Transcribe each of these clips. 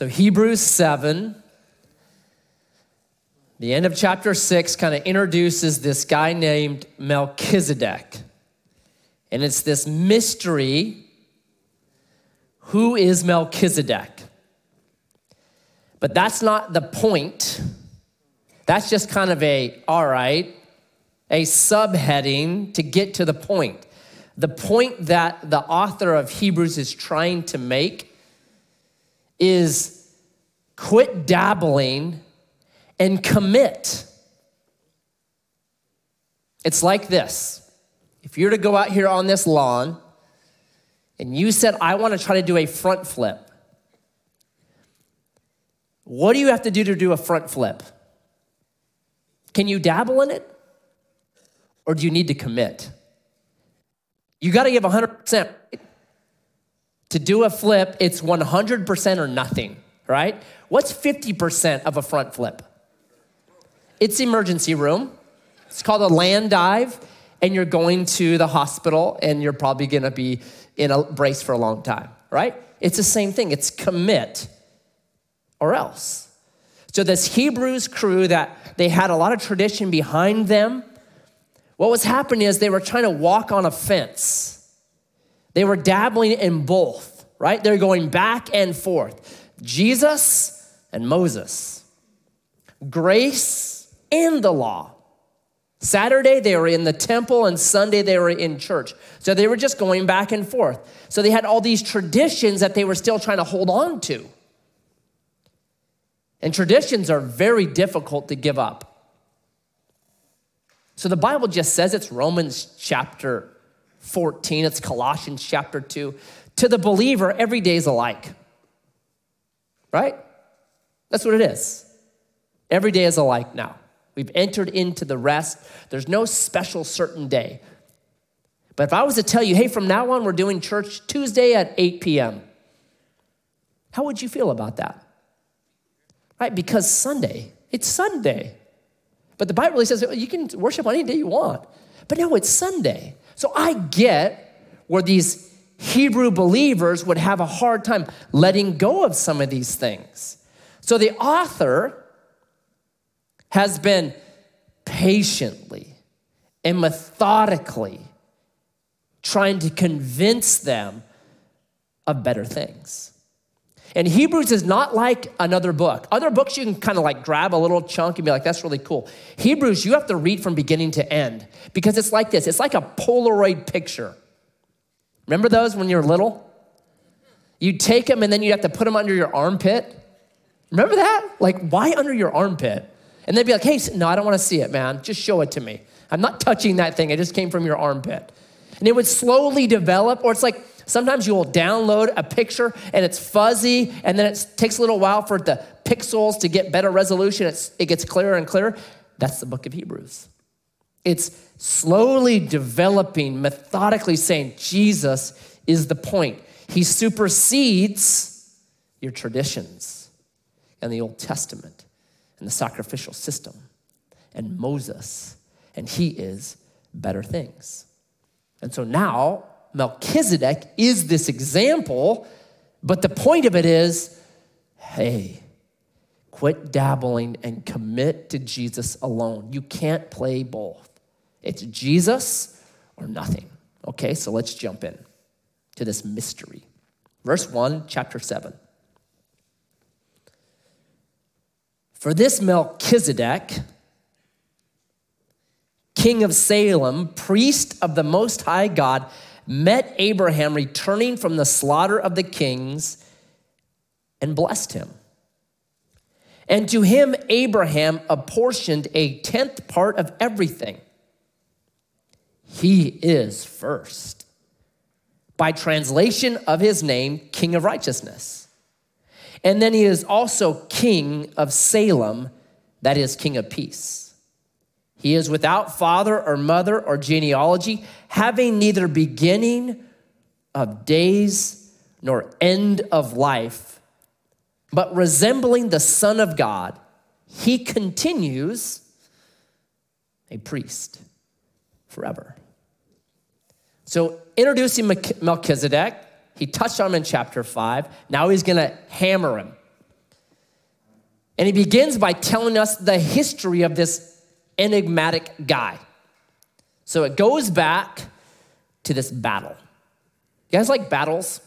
So, Hebrews 7, the end of chapter 6, kind of introduces this guy named Melchizedek. And it's this mystery who is Melchizedek? But that's not the point. That's just kind of a, all right, a subheading to get to the point. The point that the author of Hebrews is trying to make is quit dabbling and commit. It's like this if you're to go out here on this lawn and you said, I want to try to do a front flip, what do you have to do to do a front flip? Can you dabble in it? Or do you need to commit? You got to give 100%. To do a flip, it's 100% or nothing, right? What's 50% of a front flip? It's emergency room. It's called a land dive, and you're going to the hospital, and you're probably gonna be in a brace for a long time, right? It's the same thing. It's commit or else. So, this Hebrews crew that they had a lot of tradition behind them, what was happening is they were trying to walk on a fence. They were dabbling in both, right? They're going back and forth. Jesus and Moses, grace and the law. Saturday, they were in the temple, and Sunday, they were in church. So they were just going back and forth. So they had all these traditions that they were still trying to hold on to. And traditions are very difficult to give up. So the Bible just says it's Romans chapter 14, it's Colossians chapter 2. To the believer, every day is alike. Right? That's what it is. Every day is alike now. We've entered into the rest. There's no special certain day. But if I was to tell you, hey, from now on, we're doing church Tuesday at 8 p.m., how would you feel about that? Right? Because Sunday, it's Sunday. But the Bible really says you can worship on any day you want. But now it's Sunday. So I get where these Hebrew believers would have a hard time letting go of some of these things. So the author has been patiently and methodically trying to convince them of better things. And Hebrews is not like another book. Other books you can kind of like grab a little chunk and be like, that's really cool. Hebrews, you have to read from beginning to end because it's like this it's like a Polaroid picture. Remember those when you were little? You take them and then you have to put them under your armpit. Remember that? Like, why under your armpit? And they'd be like, hey, no, I don't want to see it, man. Just show it to me. I'm not touching that thing. It just came from your armpit. And it would slowly develop, or it's like sometimes you will download a picture and it's fuzzy, and then it takes a little while for the pixels to get better resolution. It's, it gets clearer and clearer. That's the book of Hebrews. It's slowly developing, methodically saying Jesus is the point. He supersedes your traditions and the Old Testament and the sacrificial system and Moses, and he is better things. And so now Melchizedek is this example, but the point of it is hey, quit dabbling and commit to Jesus alone. You can't play both. It's Jesus or nothing. Okay, so let's jump in to this mystery. Verse 1, chapter 7. For this Melchizedek, king of Salem, priest of the Most High God, met Abraham returning from the slaughter of the kings and blessed him. And to him, Abraham apportioned a tenth part of everything. He is first. By translation of his name, King of Righteousness. And then he is also king of Salem, that is, king of peace. He is without father or mother or genealogy, having neither beginning of days nor end of life, but resembling the Son of God, he continues a priest forever. So, introducing Melchizedek, he touched on him in chapter five. Now he's going to hammer him. And he begins by telling us the history of this enigmatic guy. So it goes back to this battle. You guys like battles?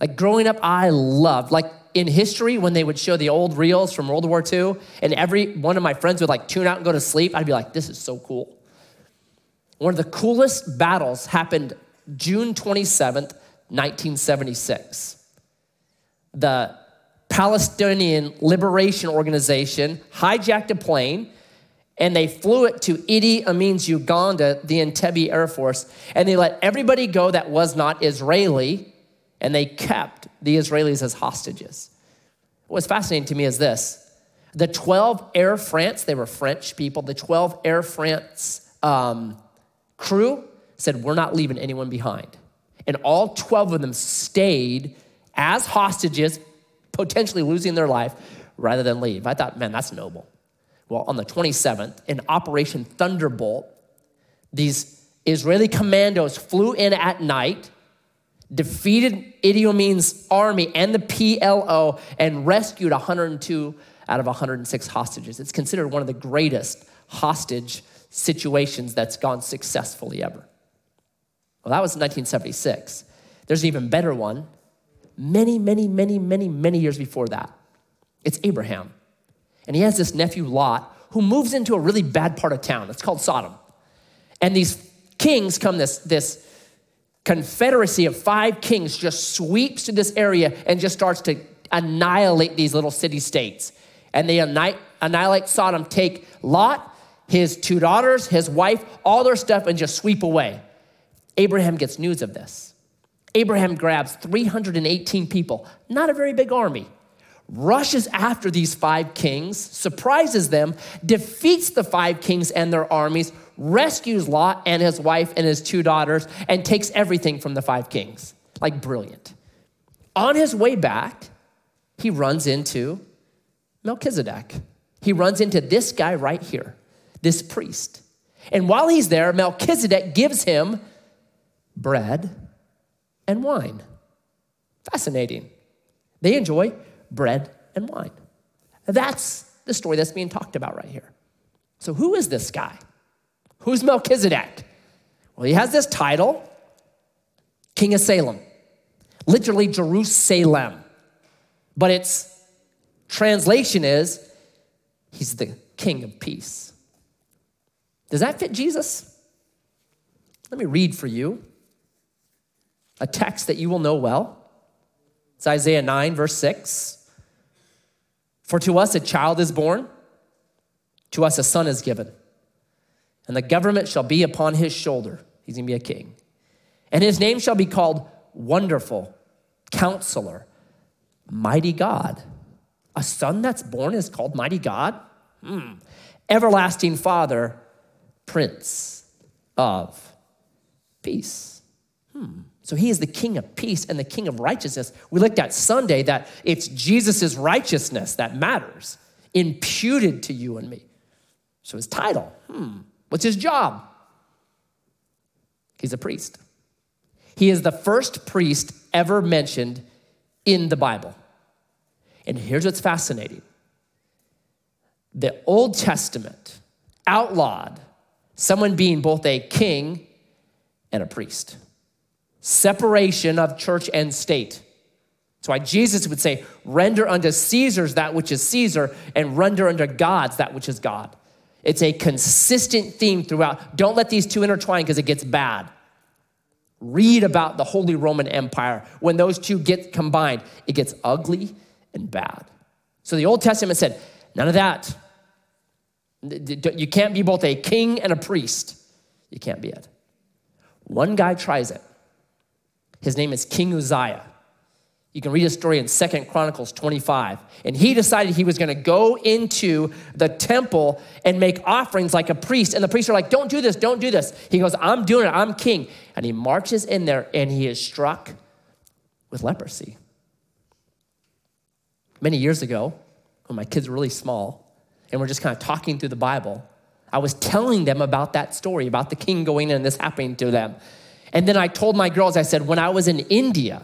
Like growing up, I loved, like in history, when they would show the old reels from World War II, and every one of my friends would like tune out and go to sleep, I'd be like, this is so cool. One of the coolest battles happened June 27th, 1976. The Palestinian Liberation Organization hijacked a plane and they flew it to Idi Amin's Uganda, the Entebbe Air Force, and they let everybody go that was not Israeli, and they kept the Israelis as hostages. What's fascinating to me is this the 12 Air France, they were French people, the 12 Air France um, crew said, We're not leaving anyone behind. And all 12 of them stayed as hostages, potentially losing their life, rather than leave. I thought, man, that's noble. Well, on the 27th, in Operation Thunderbolt, these Israeli commandos flew in at night, defeated Idi Amin's army and the PLO, and rescued 102 out of 106 hostages. It's considered one of the greatest hostage situations that's gone successfully ever. Well, that was 1976. There's an even better one, many, many, many, many, many years before that. It's Abraham. And he has this nephew, Lot, who moves into a really bad part of town. It's called Sodom. And these kings come, this, this confederacy of five kings just sweeps to this area and just starts to annihilate these little city states. And they annihilate Sodom, take Lot, his two daughters, his wife, all their stuff, and just sweep away. Abraham gets news of this. Abraham grabs 318 people, not a very big army, rushes after these five kings, surprises them, defeats the five kings and their armies, rescues Lot and his wife and his two daughters, and takes everything from the five kings. Like brilliant. On his way back, he runs into Melchizedek. He runs into this guy right here, this priest. And while he's there, Melchizedek gives him bread and wine. Fascinating. They enjoy bread and wine. That's the story that's being talked about right here. So, who is this guy? Who's Melchizedek? Well, he has this title King of Salem, literally Jerusalem. But its translation is he's the King of Peace. Does that fit Jesus? Let me read for you a text that you will know well. It's Isaiah 9, verse 6. For to us a child is born, to us a son is given, and the government shall be upon his shoulder. He's gonna be a king. And his name shall be called Wonderful, Counselor, Mighty God. A son that's born is called Mighty God? Hmm. Everlasting Father, Prince of Peace. Hmm. So he is the king of peace and the king of righteousness. We looked at Sunday that it's Jesus' righteousness that matters, imputed to you and me. So his title, hmm, what's his job? He's a priest. He is the first priest ever mentioned in the Bible. And here's what's fascinating the Old Testament outlawed someone being both a king and a priest separation of church and state. That's why Jesus would say, render unto Caesar's that which is Caesar, and render unto God's that which is God. It's a consistent theme throughout. Don't let these two intertwine because it gets bad. Read about the Holy Roman Empire. When those two get combined, it gets ugly and bad. So the Old Testament said, none of that. You can't be both a king and a priest. You can't be it. One guy tries it. His name is King Uzziah. You can read his story in Second Chronicles 25. And he decided he was going to go into the temple and make offerings like a priest. And the priests are like, don't do this, don't do this. He goes, I'm doing it, I'm king. And he marches in there and he is struck with leprosy. Many years ago, when my kids were really small, and we're just kind of talking through the Bible, I was telling them about that story, about the king going in and this happening to them. And then I told my girls, I said, when I was in India,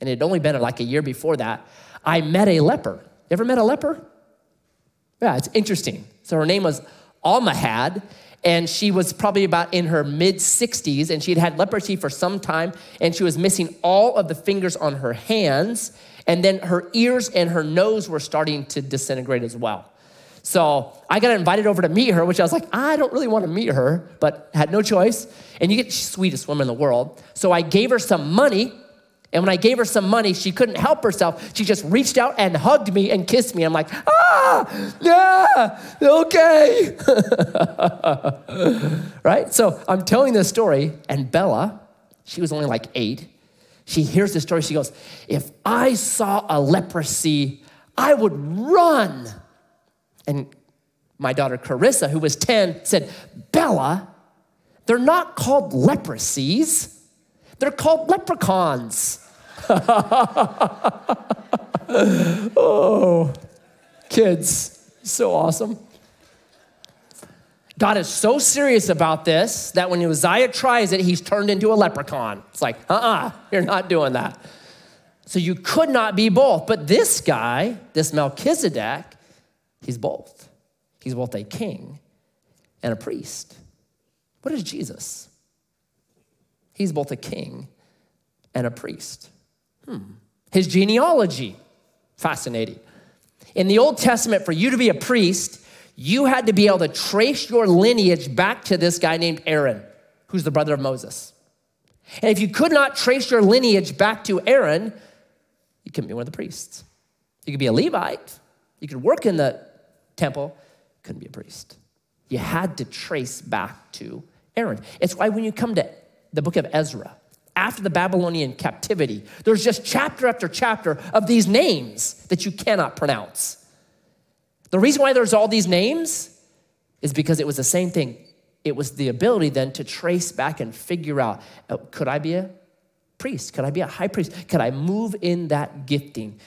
and it had only been like a year before that, I met a leper. You ever met a leper? Yeah, it's interesting. So her name was Almahad, and she was probably about in her mid 60s, and she had had leprosy for some time, and she was missing all of the fingers on her hands, and then her ears and her nose were starting to disintegrate as well. So I got invited over to meet her, which I was like, I don't really want to meet her, but had no choice. And you get sweetest woman in the world. So I gave her some money. And when I gave her some money, she couldn't help herself. She just reached out and hugged me and kissed me. I'm like, ah, yeah, okay. right? So I'm telling this story, and Bella, she was only like eight. She hears this story. She goes, If I saw a leprosy, I would run. And my daughter Carissa, who was 10, said, Bella, they're not called leprosies, they're called leprechauns. oh, kids, so awesome. God is so serious about this that when Uzziah tries it, he's turned into a leprechaun. It's like, uh uh-uh, uh, you are not doing that. So you could not be both. But this guy, this Melchizedek, He's both. He's both a king and a priest. What is Jesus? He's both a king and a priest. Hmm. His genealogy, fascinating. In the Old Testament, for you to be a priest, you had to be able to trace your lineage back to this guy named Aaron, who's the brother of Moses. And if you could not trace your lineage back to Aaron, you couldn't be one of the priests. You could be a Levite, you could work in the temple, couldn't be a priest. You had to trace back to Aaron. It's why when you come to the book of Ezra, after the Babylonian captivity, there's just chapter after chapter of these names that you cannot pronounce. The reason why there's all these names is because it was the same thing. It was the ability then to trace back and figure out uh, could I be a priest? Could I be a high priest? Could I move in that gifting?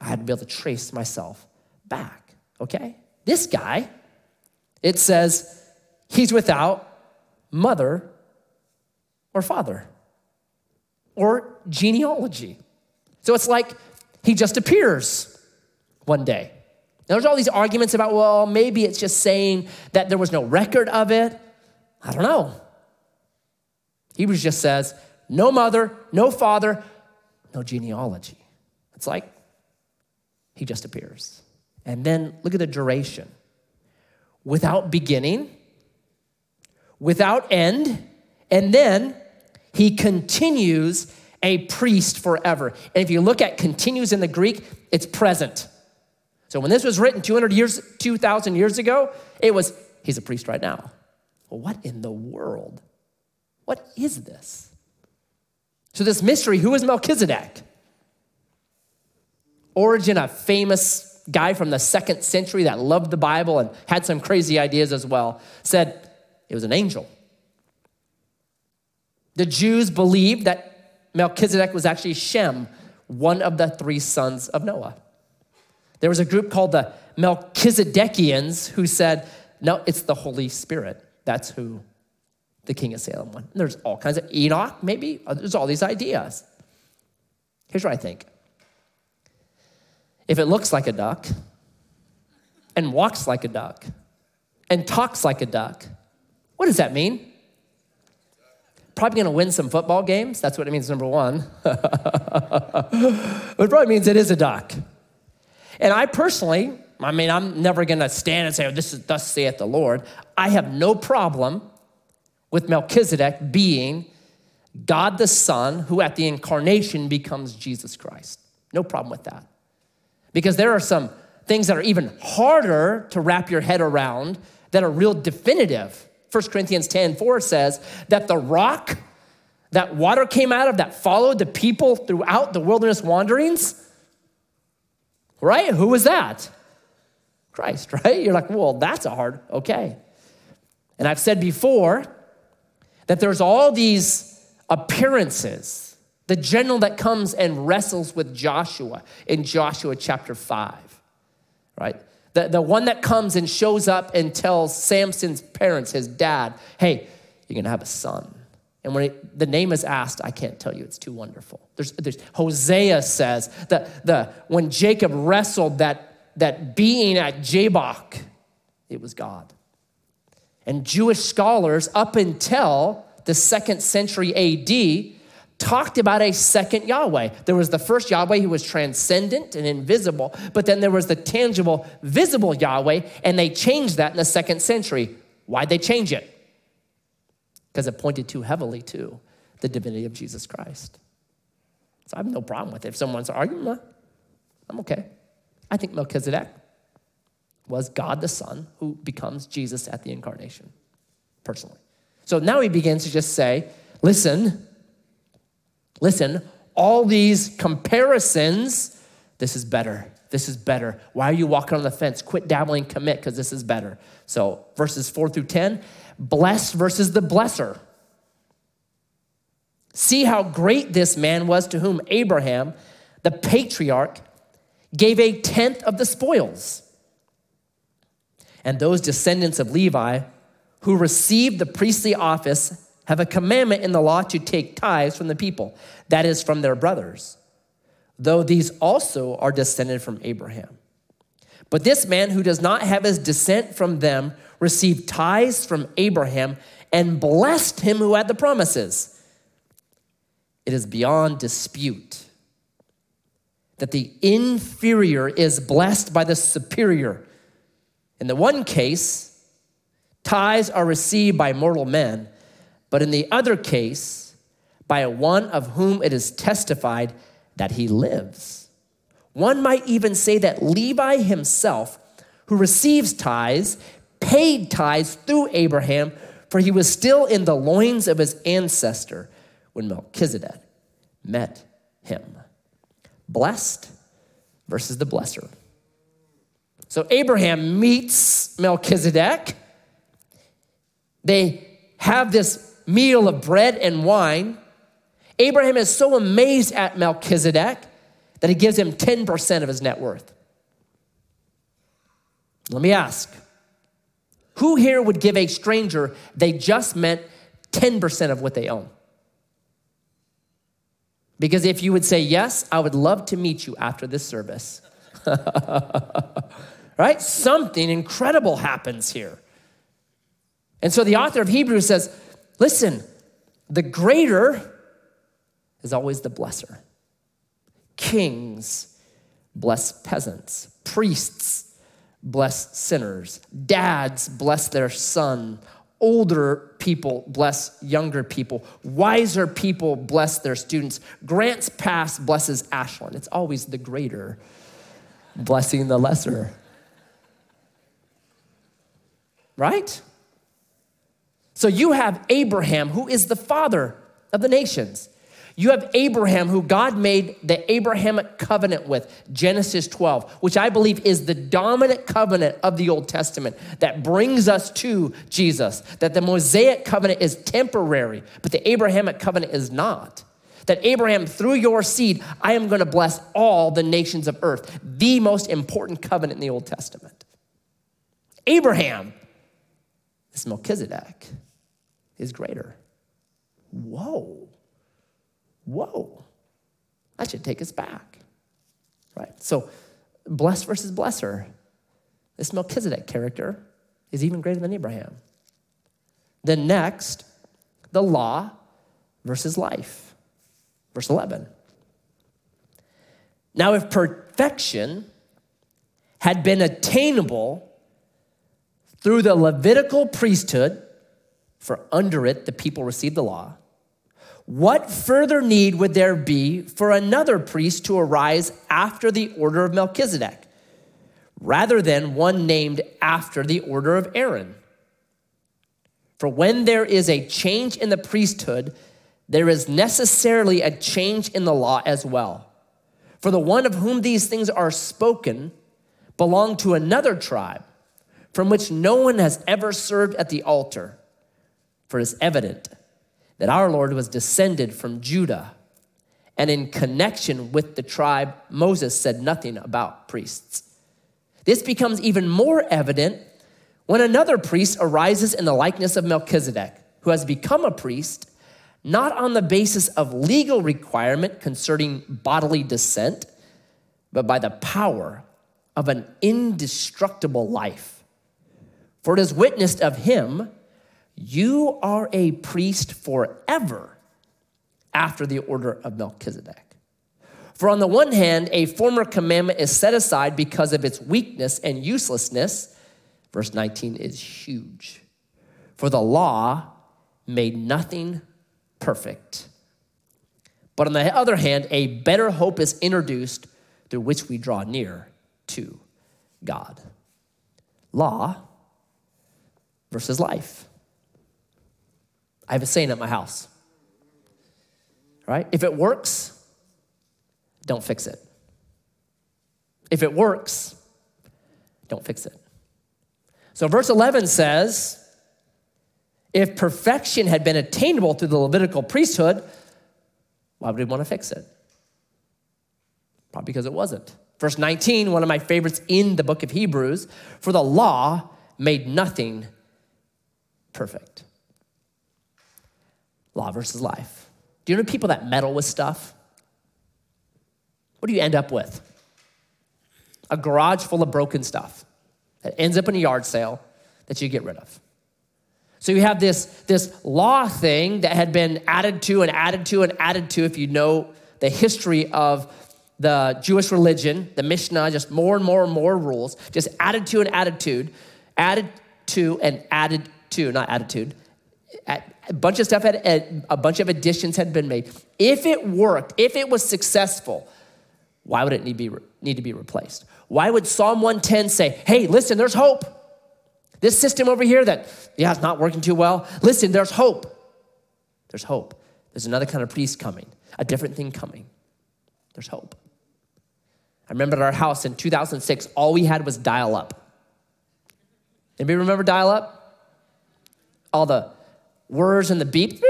I had to be able to trace myself back, okay? This guy, it says he's without mother or father or genealogy. So it's like he just appears one day. Now, there's all these arguments about, well, maybe it's just saying that there was no record of it. I don't know. Hebrews just says, no mother, no father, no genealogy. It's like he just appears. And then look at the duration without beginning, without end, and then he continues a priest forever. And if you look at continues in the Greek, it's present. So when this was written 200 years, 2,000 years ago, it was, he's a priest right now. Well, what in the world? What is this? So, this mystery who is Melchizedek? Origin, a famous guy from the second century that loved the Bible and had some crazy ideas as well, said it was an angel. The Jews believed that Melchizedek was actually Shem, one of the three sons of Noah. There was a group called the Melchizedekians who said, no, it's the Holy Spirit. That's who the king of Salem was. And there's all kinds of Enoch, maybe. There's all these ideas. Here's what I think if it looks like a duck and walks like a duck and talks like a duck, what does that mean? Probably gonna win some football games. That's what it means, number one. it probably means it is a duck. And I personally, I mean, I'm never gonna stand and say, oh, this is thus saith the Lord. I have no problem with Melchizedek being God the Son, who at the incarnation becomes Jesus Christ. No problem with that. Because there are some things that are even harder to wrap your head around that are real definitive. 1 Corinthians 10 4 says that the rock that water came out of that followed the people throughout the wilderness wanderings, right? Who was that? Christ, right? You're like, well, that's a hard, okay. And I've said before that there's all these appearances the general that comes and wrestles with Joshua in Joshua chapter 5, right? The, the one that comes and shows up and tells Samson's parents, his dad, hey, you're gonna have a son. And when it, the name is asked, I can't tell you, it's too wonderful. There's, there's Hosea says that the, when Jacob wrestled that that being at Jabbok, it was God. And Jewish scholars, up until the second century AD, talked about a second Yahweh. There was the first Yahweh who was transcendent and invisible, but then there was the tangible, visible Yahweh, and they changed that in the second century. Why'd they change it? Because it pointed too heavily to the divinity of Jesus Christ. So I have no problem with it. If someone's arguing, I'm okay. I think Melchizedek was God the Son who becomes Jesus at the incarnation, personally. So now he begins to just say, listen, listen, all these comparisons, this is better. This is better. Why are you walking on the fence? Quit dabbling, commit, because this is better. So, verses four through 10, blessed versus the blesser. See how great this man was to whom Abraham, the patriarch, gave a tenth of the spoils. And those descendants of Levi who received the priestly office have a commandment in the law to take tithes from the people, that is, from their brothers, though these also are descended from Abraham. But this man who does not have his descent from them received tithes from Abraham and blessed him who had the promises. It is beyond dispute that the inferior is blessed by the superior. In the one case, tithes are received by mortal men, but in the other case, by one of whom it is testified that he lives. One might even say that Levi himself, who receives tithes, paid tithes through Abraham, for he was still in the loins of his ancestor when Melchizedek met him blessed versus the blesser. So Abraham meets Melchizedek. They have this meal of bread and wine. Abraham is so amazed at Melchizedek that he gives him 10% of his net worth. Let me ask who here would give a stranger they just met 10% of what they own? Because if you would say, Yes, I would love to meet you after this service. right? Something incredible happens here. And so the author of Hebrews says, Listen, the greater is always the blesser. Kings bless peasants, priests bless sinners, dads bless their son, Older people bless younger people. Wiser people bless their students. Grants Pass blesses Ashland. It's always the greater blessing the lesser. Right? So you have Abraham, who is the father of the nations. You have Abraham, who God made the Abrahamic covenant with, Genesis 12, which I believe is the dominant covenant of the Old Testament that brings us to Jesus. That the Mosaic covenant is temporary, but the Abrahamic covenant is not. That Abraham, through your seed, I am going to bless all the nations of earth, the most important covenant in the Old Testament. Abraham, this Melchizedek, is greater. Whoa. Whoa, that should take us back, right? So, blessed versus blesser. This Melchizedek character is even greater than Abraham. Then, next, the law versus life. Verse 11. Now, if perfection had been attainable through the Levitical priesthood, for under it the people received the law, what further need would there be for another priest to arise after the order of Melchizedek, rather than one named after the order of Aaron? For when there is a change in the priesthood, there is necessarily a change in the law as well. For the one of whom these things are spoken belonged to another tribe from which no one has ever served at the altar. For it is evident that our Lord was descended from Judah. And in connection with the tribe, Moses said nothing about priests. This becomes even more evident when another priest arises in the likeness of Melchizedek, who has become a priest not on the basis of legal requirement concerning bodily descent, but by the power of an indestructible life. For it is witnessed of him, you are a priest forever after the order of Melchizedek. For on the one hand, a former commandment is set aside because of its weakness and uselessness. Verse 19 is huge. For the law made nothing perfect. But on the other hand, a better hope is introduced through which we draw near to God. Law versus life. I have a saying at my house, right? If it works, don't fix it. If it works, don't fix it. So, verse 11 says, if perfection had been attainable through the Levitical priesthood, why would we want to fix it? Probably because it wasn't. Verse 19, one of my favorites in the book of Hebrews, for the law made nothing perfect. Law versus life. Do you know people that meddle with stuff? What do you end up with? A garage full of broken stuff that ends up in a yard sale that you get rid of. So you have this, this law thing that had been added to and added to and added to, if you know the history of the Jewish religion, the Mishnah, just more and more and more rules, just added to and added to, added to and added to, not attitude. A bunch of stuff had, a bunch of additions had been made. If it worked, if it was successful, why would it need, be, need to be replaced? Why would Psalm 110 say, hey, listen, there's hope? This system over here that, yeah, it's not working too well. Listen, there's hope. There's hope. There's another kind of priest coming, a different thing coming. There's hope. I remember at our house in 2006, all we had was dial up. Anybody remember dial up? All the words and the beep.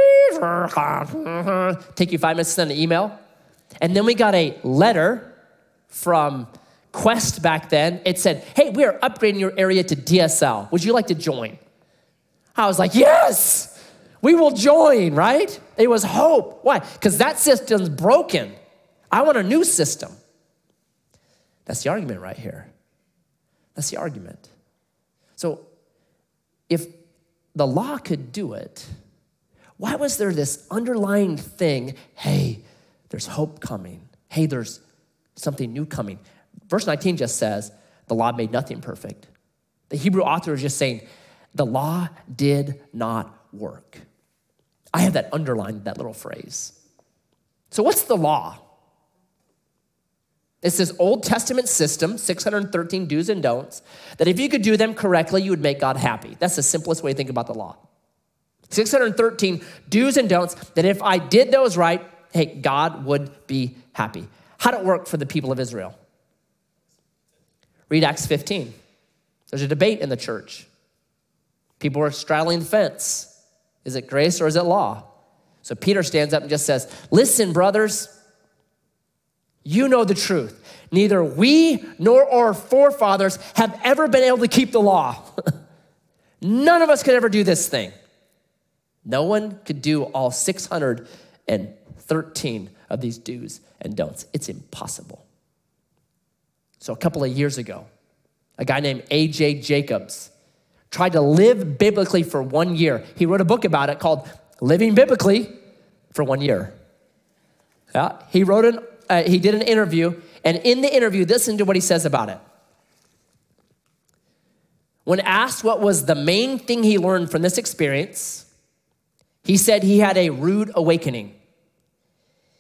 Take you five minutes to send an email. And then we got a letter from Qwest back then. It said, Hey, we are upgrading your area to DSL. Would you like to join? I was like, Yes, we will join, right? It was hope. Why? Because that system's broken. I want a new system. That's the argument right here. That's the argument. So, if the law could do it, why was there this underlying thing? Hey, there's hope coming. Hey, there's something new coming. Verse 19 just says, the law made nothing perfect. The Hebrew author is just saying, the law did not work. I have that underlined, that little phrase. So, what's the law? It's this Old Testament system, 613 do's and don'ts, that if you could do them correctly, you would make God happy. That's the simplest way to think about the law. 613 do's and don'ts that if I did those right, hey, God would be happy. How'd it work for the people of Israel? Read Acts 15. There's a debate in the church. People are straddling the fence. Is it grace or is it law? So Peter stands up and just says, Listen, brothers, you know the truth. Neither we nor our forefathers have ever been able to keep the law. None of us could ever do this thing. No one could do all 613 of these do's and don'ts. It's impossible. So, a couple of years ago, a guy named A.J. Jacobs tried to live biblically for one year. He wrote a book about it called Living Biblically for One Year. Yeah, he wrote an, uh, he did an interview, and in the interview, listen to what he says about it. When asked what was the main thing he learned from this experience, he said he had a rude awakening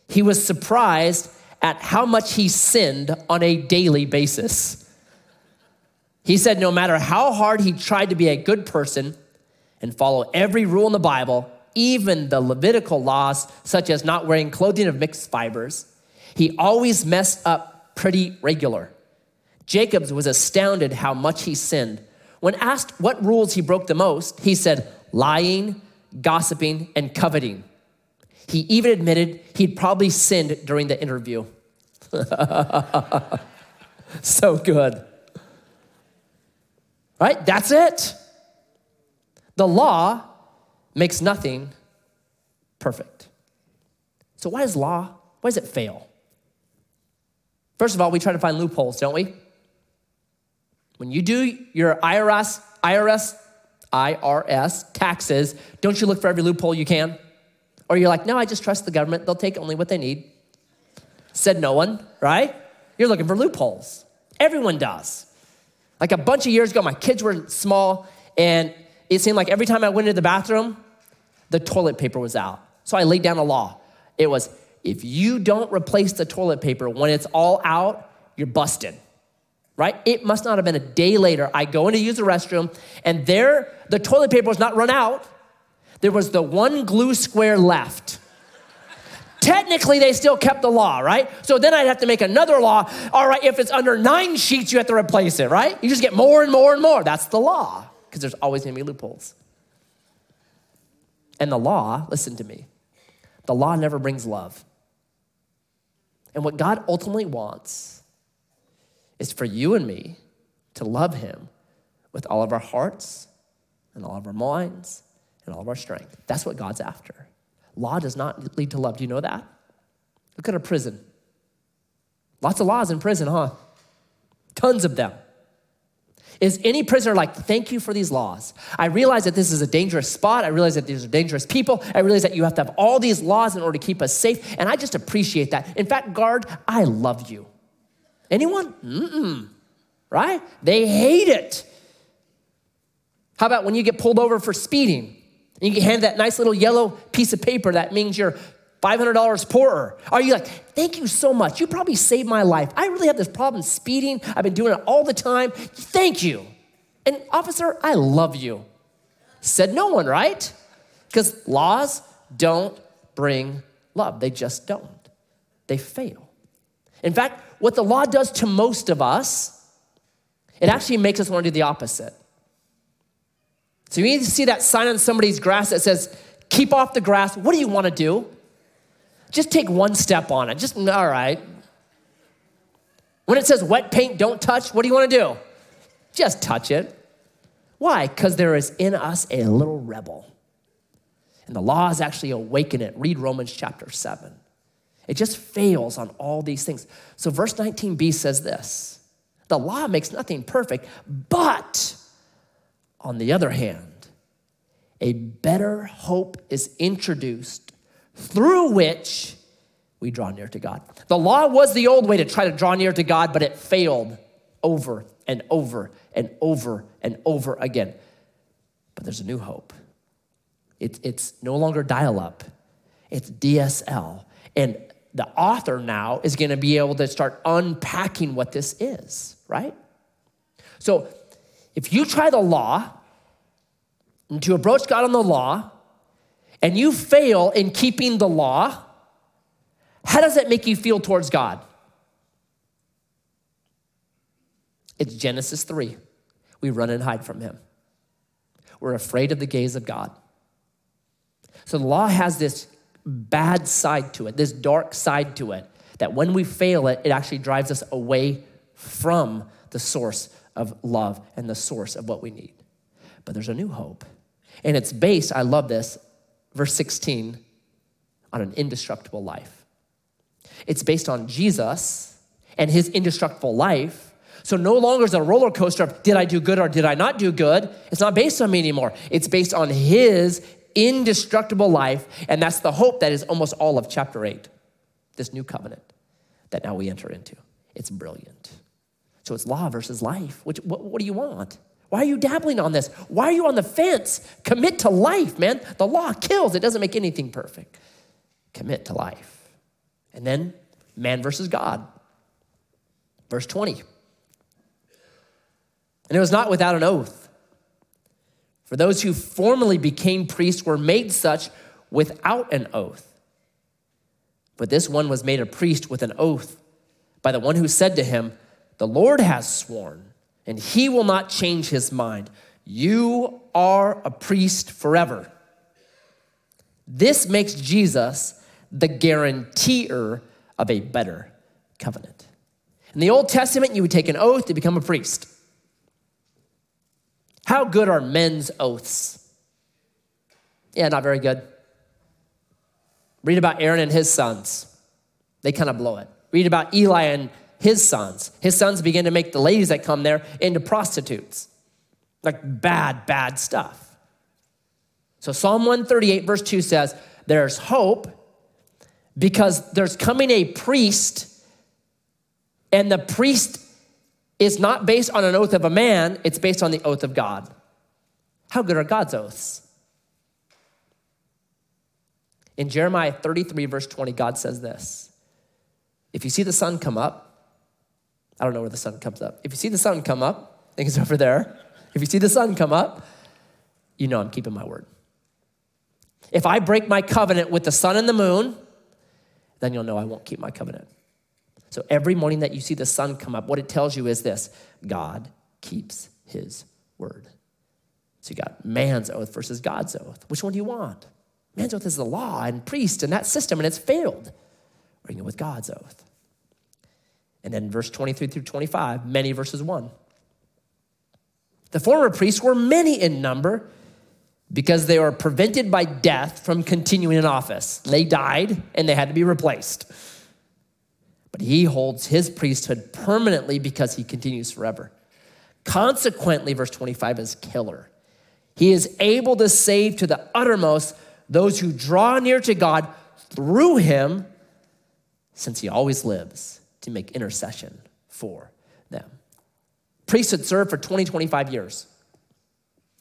he was surprised at how much he sinned on a daily basis. He said no matter how hard he tried to be a good person and follow every rule in the Bible, even the Levitical laws, such as not wearing clothing of mixed fibers, he always messed up pretty regular. Jacobs was astounded how much he sinned. When asked what rules he broke the most, he said lying, gossiping, and coveting. He even admitted he'd probably sinned during the interview. so good. Right? That's it. The law makes nothing perfect. So, why does law, why does it fail? First of all, we try to find loopholes, don't we? When you do your IRS, IRS, IRS taxes, don't you look for every loophole you can? Or you're like, no, I just trust the government. They'll take only what they need. Said no one, right? You're looking for loopholes. Everyone does. Like a bunch of years ago, my kids were small, and it seemed like every time I went into the bathroom, the toilet paper was out. So I laid down a law. It was if you don't replace the toilet paper when it's all out, you're busted. Right? It must not have been a day later. I go in to use the restroom, and there, the toilet paper was not run out. There was the one glue square left. Technically, they still kept the law, right? So then I'd have to make another law. All right, if it's under nine sheets, you have to replace it, right? You just get more and more and more. That's the law, because there's always gonna be loopholes. And the law, listen to me, the law never brings love. And what God ultimately wants is for you and me to love Him with all of our hearts and all of our minds and all of our strength. That's what God's after. Law does not lead to love. Do you know that? Look at a prison. Lots of laws in prison, huh? Tons of them. Is any prisoner like, thank you for these laws? I realize that this is a dangerous spot. I realize that these are dangerous people. I realize that you have to have all these laws in order to keep us safe. And I just appreciate that. In fact, guard, I love you. Anyone? Mm-mm. Right? They hate it. How about when you get pulled over for speeding? And you get handed that nice little yellow piece of paper that means you're $500 poorer. Are you like, thank you so much? You probably saved my life. I really have this problem speeding. I've been doing it all the time. Thank you. And officer, I love you. Said no one, right? Because laws don't bring love, they just don't. They fail. In fact, what the law does to most of us, it actually makes us want to do the opposite. So you need to see that sign on somebody's grass that says, keep off the grass. What do you want to do? Just take one step on it. Just, all right. When it says wet paint, don't touch, what do you want to do? Just touch it. Why? Because there is in us a little rebel. And the law is actually awaken it. Read Romans chapter 7. It just fails on all these things. So, verse 19b says this The law makes nothing perfect, but on the other hand, a better hope is introduced through which we draw near to God. The law was the old way to try to draw near to God, but it failed over and over and over and over again. But there's a new hope. It, it's no longer dial up, it's DSL. And the author now is going to be able to start unpacking what this is, right? So if you try the law and to approach God on the law, and you fail in keeping the law, how does that make you feel towards God? It's Genesis 3. We run and hide from Him. We're afraid of the gaze of God. So the law has this bad side to it, this dark side to it, that when we fail it, it actually drives us away from the source of love and the source of what we need. But there's a new hope. And it's based, I love this, verse 16, on an indestructible life. It's based on Jesus and his indestructible life. So no longer is a roller coaster of did I do good or did I not do good? It's not based on me anymore. It's based on his indestructible life. And that's the hope that is almost all of chapter 8, this new covenant that now we enter into. It's brilliant. So it's law versus life. Which, what, what do you want? Why are you dabbling on this? Why are you on the fence? Commit to life, man. The law kills, it doesn't make anything perfect. Commit to life. And then man versus God. Verse 20. And it was not without an oath. For those who formerly became priests were made such without an oath. But this one was made a priest with an oath by the one who said to him, The Lord has sworn and he will not change his mind. You are a priest forever. This makes Jesus the guarantor of a better covenant. In the Old Testament, you would take an oath to become a priest. How good are men's oaths? Yeah, not very good. Read about Aaron and his sons. They kind of blow it. Read about Eli and his sons. His sons begin to make the ladies that come there into prostitutes. Like bad, bad stuff. So Psalm 138, verse 2 says, There's hope because there's coming a priest, and the priest is not based on an oath of a man, it's based on the oath of God. How good are God's oaths? In Jeremiah 33, verse 20, God says this If you see the sun come up, I don't know where the sun comes up. If you see the sun come up, I think it's over there. If you see the sun come up, you know I'm keeping my word. If I break my covenant with the sun and the moon, then you'll know I won't keep my covenant. So every morning that you see the sun come up, what it tells you is this God keeps his word. So you got man's oath versus God's oath. Which one do you want? Man's oath is the law and priest and that system, and it's failed. You go with God's oath. And then verse 23 through 25, many verses 1. The former priests were many in number because they were prevented by death from continuing in office. They died and they had to be replaced. But he holds his priesthood permanently because he continues forever. Consequently, verse 25 is killer. He is able to save to the uttermost those who draw near to God through him, since he always lives to make intercession for them. Priests had served for 20, 25 years.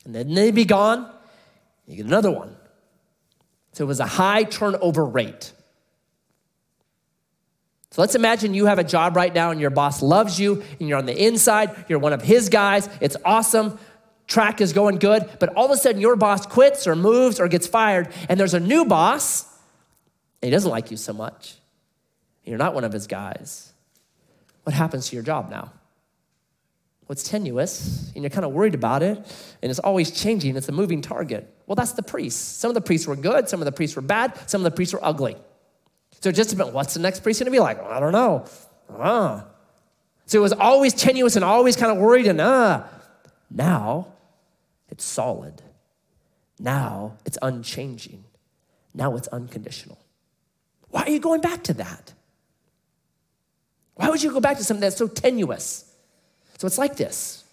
And then they'd be gone, you get another one. So it was a high turnover rate. So let's imagine you have a job right now and your boss loves you and you're on the inside, you're one of his guys, it's awesome, track is going good, but all of a sudden your boss quits or moves or gets fired and there's a new boss and he doesn't like you so much. You're not one of his guys. What happens to your job now? Well, it's tenuous and you're kind of worried about it and it's always changing. It's a moving target. Well, that's the priests. Some of the priests were good, some of the priests were bad, some of the priests were ugly. So just about what's the next priest going to be like? Well, I don't know. Uh. So it was always tenuous and always kind of worried and uh. Now it's solid. Now it's unchanging. Now it's unconditional. Why are you going back to that? Why would you go back to something that's so tenuous? So it's like this.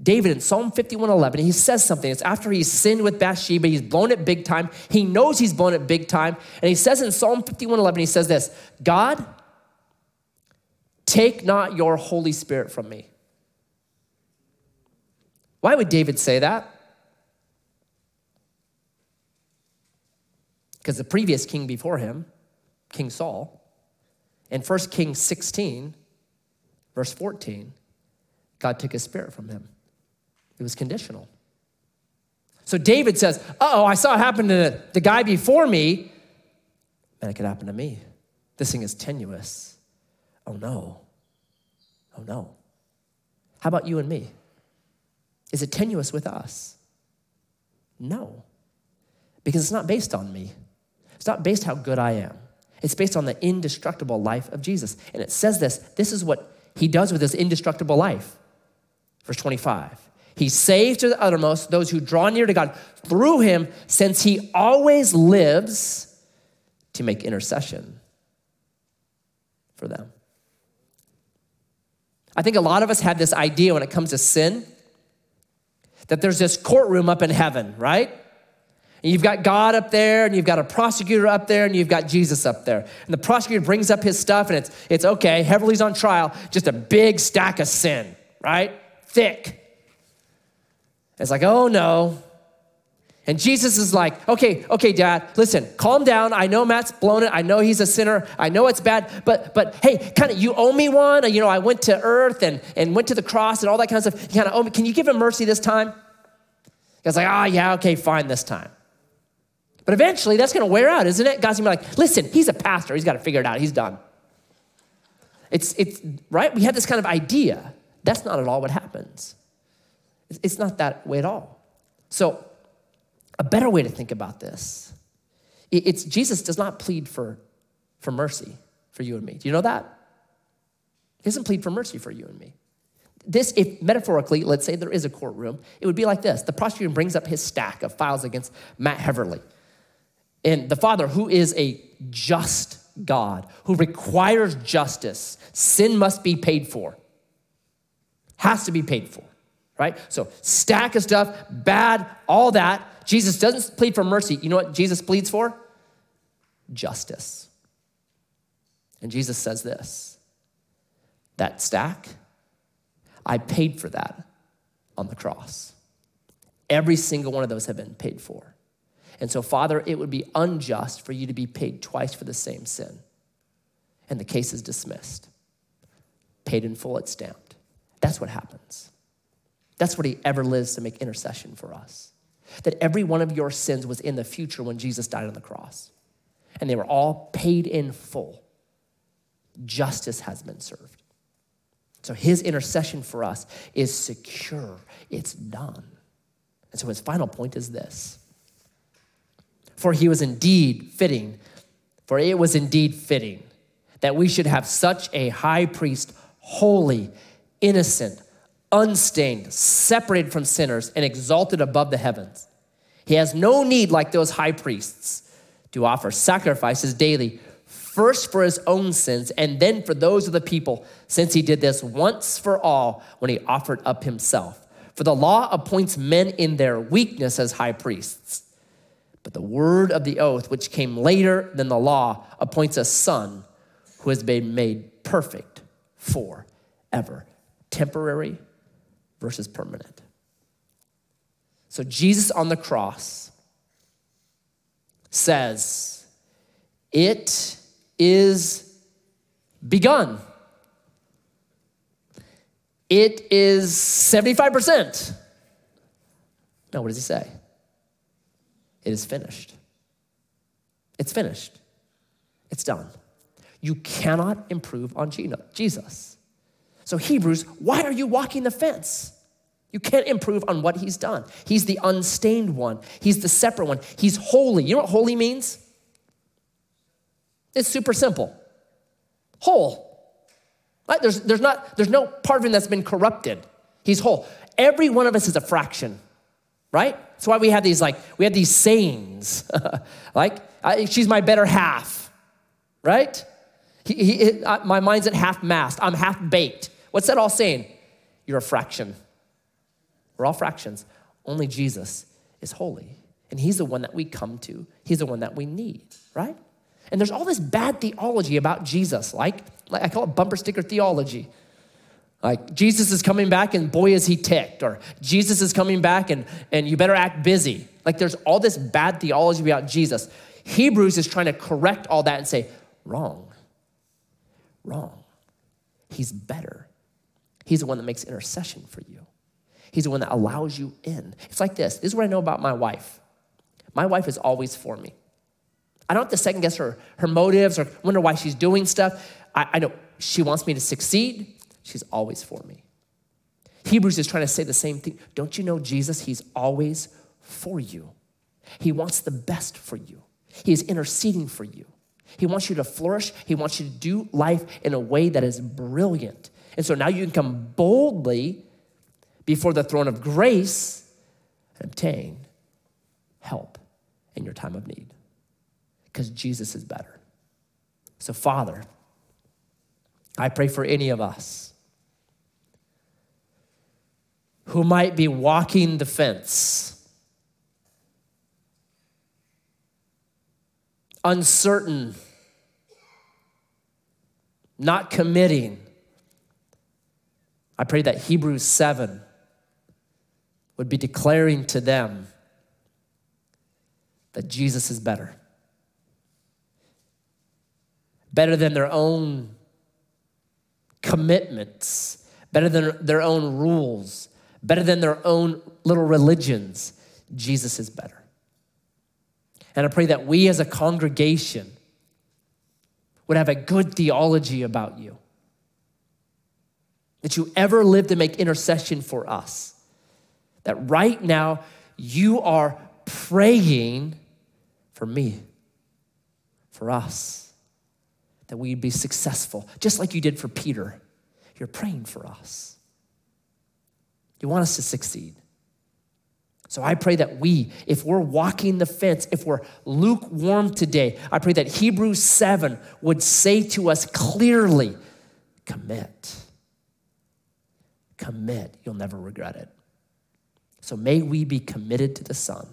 David in Psalm 51:11, he says something. It's after he's sinned with Bathsheba, he's blown it big time. He knows he's blown it big time. And he says in Psalm 51:11, he says this, God, take not your Holy Spirit from me. Why would David say that? Because the previous king before him, King Saul, in 1 Kings 16, verse 14, God took his spirit from him. It was conditional. So David says, Oh, I saw it happen to the guy before me. Man, it could happen to me. This thing is tenuous. Oh no. Oh no. How about you and me? Is it tenuous with us? No. Because it's not based on me. It's not based how good I am. It's based on the indestructible life of Jesus. And it says this this is what he does with his indestructible life. Verse 25. He saves to the uttermost those who draw near to God through him, since he always lives to make intercession for them. I think a lot of us have this idea when it comes to sin that there's this courtroom up in heaven, right? And you've got God up there, and you've got a prosecutor up there, and you've got Jesus up there. And the prosecutor brings up his stuff, and it's, it's okay, Heverly's on trial, just a big stack of sin, right? Thick. It's like, oh no. And Jesus is like, okay, okay, dad, listen, calm down. I know Matt's blown it. I know he's a sinner. I know it's bad, but but hey, kind of you owe me one. You know, I went to earth and, and went to the cross and all that kind of stuff. You kind of owe me. Can you give him mercy this time? God's like, ah, oh, yeah, okay, fine this time. But eventually that's gonna wear out, isn't it? God's gonna be like, listen, he's a pastor, he's gotta figure it out, he's done. It's it's right? We have this kind of idea. That's not at all what happens. It's not that way at all. So, a better way to think about this it's Jesus does not plead for, for mercy for you and me. Do you know that? He doesn't plead for mercy for you and me. This, if metaphorically, let's say there is a courtroom, it would be like this. The prosecutor brings up his stack of files against Matt Heverly. And the father, who is a just God who requires justice. Sin must be paid for, has to be paid for, right? So, stack of stuff, bad, all that. Jesus doesn't plead for mercy. You know what Jesus pleads for? Justice. And Jesus says this that stack, I paid for that on the cross. Every single one of those have been paid for. And so, Father, it would be unjust for you to be paid twice for the same sin. And the case is dismissed. Paid in full, it's stamped. That's what happens. That's what he ever lives to make intercession for us. That every one of your sins was in the future when Jesus died on the cross. And they were all paid in full. Justice has been served. So his intercession for us is secure, it's done. And so his final point is this For he was indeed fitting, for it was indeed fitting that we should have such a high priest, holy, innocent, unstained, separated from sinners, and exalted above the heavens. He has no need, like those high priests, to offer sacrifices daily, first for his own sins and then for those of the people, since he did this once for all when he offered up himself. For the law appoints men in their weakness as high priests. But the word of the oath, which came later than the law, appoints a son who has been made perfect forever. Temporary versus permanent. So Jesus on the cross says, It is begun. It is 75%. Now, what does he say? It is finished. It's finished. It's done. You cannot improve on Jesus. So, Hebrews, why are you walking the fence? You can't improve on what he's done. He's the unstained one, he's the separate one, he's holy. You know what holy means? It's super simple whole. Right? There's, there's, not, there's no part of him that's been corrupted. He's whole. Every one of us is a fraction, right? That's why we have these like, we have these sayings, like, I, she's my better half, right? He, he, I, my mind's at half mast. I'm half baked. What's that all saying? You're a fraction. We're all fractions. Only Jesus is holy. And he's the one that we come to, he's the one that we need, right? And there's all this bad theology about Jesus, like, like I call it bumper sticker theology. Like Jesus is coming back and boy is he ticked, or Jesus is coming back and, and you better act busy. Like there's all this bad theology about Jesus. Hebrews is trying to correct all that and say, wrong, wrong. He's better. He's the one that makes intercession for you. He's the one that allows you in. It's like this. This is what I know about my wife. My wife is always for me. I don't have to second guess her, her motives or wonder why she's doing stuff. I, I know she wants me to succeed. She's always for me. Hebrews is trying to say the same thing. Don't you know Jesus? He's always for you. He wants the best for you. He is interceding for you. He wants you to flourish. He wants you to do life in a way that is brilliant. And so now you can come boldly before the throne of grace and obtain help in your time of need because Jesus is better. So, Father, I pray for any of us who might be walking the fence, uncertain, not committing. I pray that Hebrews 7 would be declaring to them that Jesus is better. Better than their own commitments, better than their own rules, better than their own little religions. Jesus is better. And I pray that we as a congregation would have a good theology about you. That you ever live to make intercession for us. That right now you are praying for me, for us that we'd be successful, just like you did for Peter. You're praying for us. You want us to succeed. So I pray that we, if we're walking the fence, if we're lukewarm today, I pray that Hebrews 7 would say to us clearly commit. Commit. You'll never regret it. So may we be committed to the Son.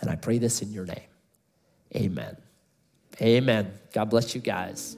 And I pray this in your name. Amen. Amen. God bless you guys.